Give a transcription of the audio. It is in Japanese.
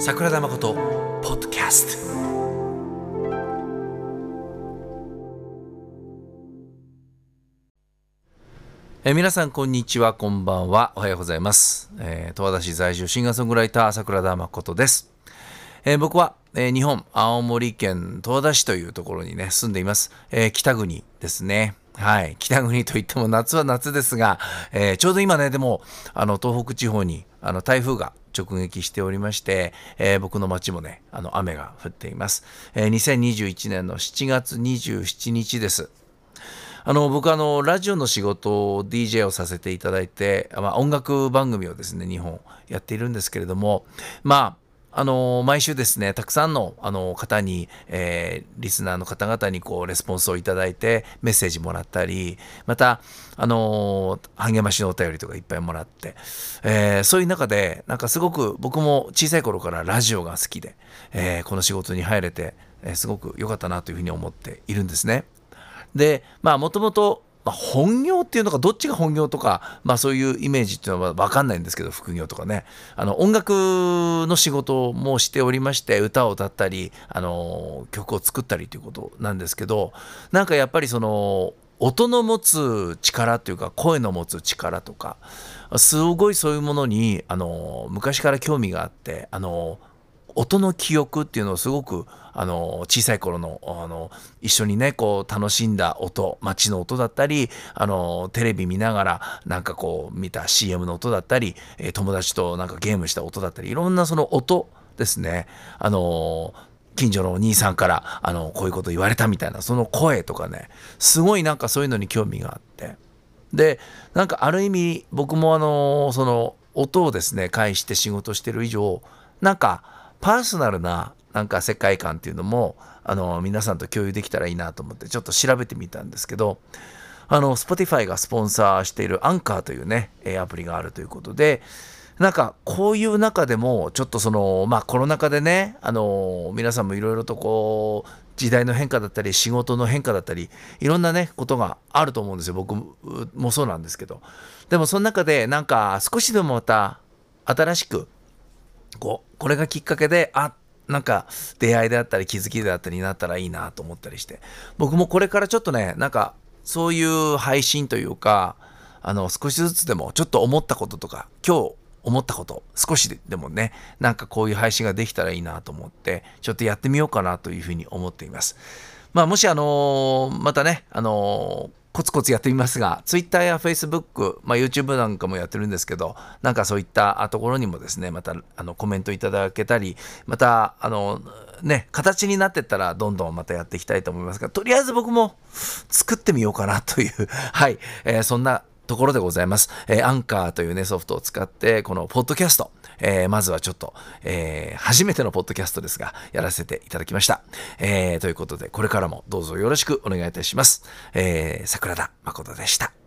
桜田誠ポッドキャスト。え皆さんこんにちは。こんばんは。おはようございます、えー、十和田市在住シンガーソングライター桜田誠です、えー僕は、えー日本青森県十和田市というところにね住んでいます、えー北国ですね。はい。北国といっても夏は夏ですが、えーちょうど今ねでもあの東北地方にあの台風が直撃しておりまして、えー僕の町もねあの雨が降っています、えー2021年の7月27日です。あの僕あのラジオの仕事を DJ をさせていただいて、まあ、音楽番組をですね2本やっているんですけれどもまああの毎週ですねたくさんのあの方に、えーリスナーの方々にこうレスポンスをいただいてメッセージもらったりまたあの励ましのお便りとかいっぱいもらって、えーそういう中でなんかすごく僕も小さい頃からラジオが好きで、えーこの仕事に入れて、えすごく良かったなというふうに思っているんですね。でまあもともとまあ本業っていうのかどっちが本業とか、まあ、そういうイメージっていうのは分かんないんですけど副業とかね。あの音楽の仕事もしておりまして歌を歌ったりあの曲を作ったりということなんですけどなんかやっぱりその音の持つ力というか声の持つ力とかすごいそういうものにあの昔から興味があってあの音の記憶っていうのをすごくあの小さい頃のあの一緒にねこう楽しんだ音街の音だったりあのテレビ見ながらなんかこう見た CM の音だったり、え友達となんかゲームした音だったりいろんなその音ですね。あの近所のお兄さんからあのこういうこと言われたみたいなその声とかねすごいなんかそういうのに興味があって。でなんかある意味僕もあのその音をですね介して仕事してる以上なんかパーソナルななんか世界観っていうのもあの皆さんと共有できたらいいなと思ってちょっと調べてみたんですけどあの Spotify がスポンサーしているアンカーというねアプリがあるということでなんかこういう中でもちょっとそのまあコロナ禍でねあの皆さんもいろいろとこう時代の変化だったり仕事の変化だったりいろんなねことがあると思うんですよ。僕もそうなんですけど。でもその中でなんか少しでもまた新しくこうこれがきっかけであなんか出会いであったり気づきであったりになったらいいなと思ったりして僕もこれからちょっとねなんかそういう配信というかあの少しずつでもちょっと思ったこととか今日思ったこと少しでもねなんかこういう配信ができたらいいなと思ってちょっとやってみようかなというふうに思っています。まあ、もしあのまたねあのコツコツやってみますが Twitter や Facebook、まあ、YouTube なんかもやってるんですけどなんかそういったところにもですねまたあのコメントいただけたりまたあのね形になってったらどんどんまたやっていきたいと思いますがとりあえず僕も作ってみようかなというはい、えーそんなところでございます。えーアンカーというね、ソフトを使って、このポッドキャスト、えーまずはちょっと、えー初めてのポッドキャストですが、やらせていただきました。えーということで、これからもどうぞよろしくお願いいたします。えー桜田誠でした。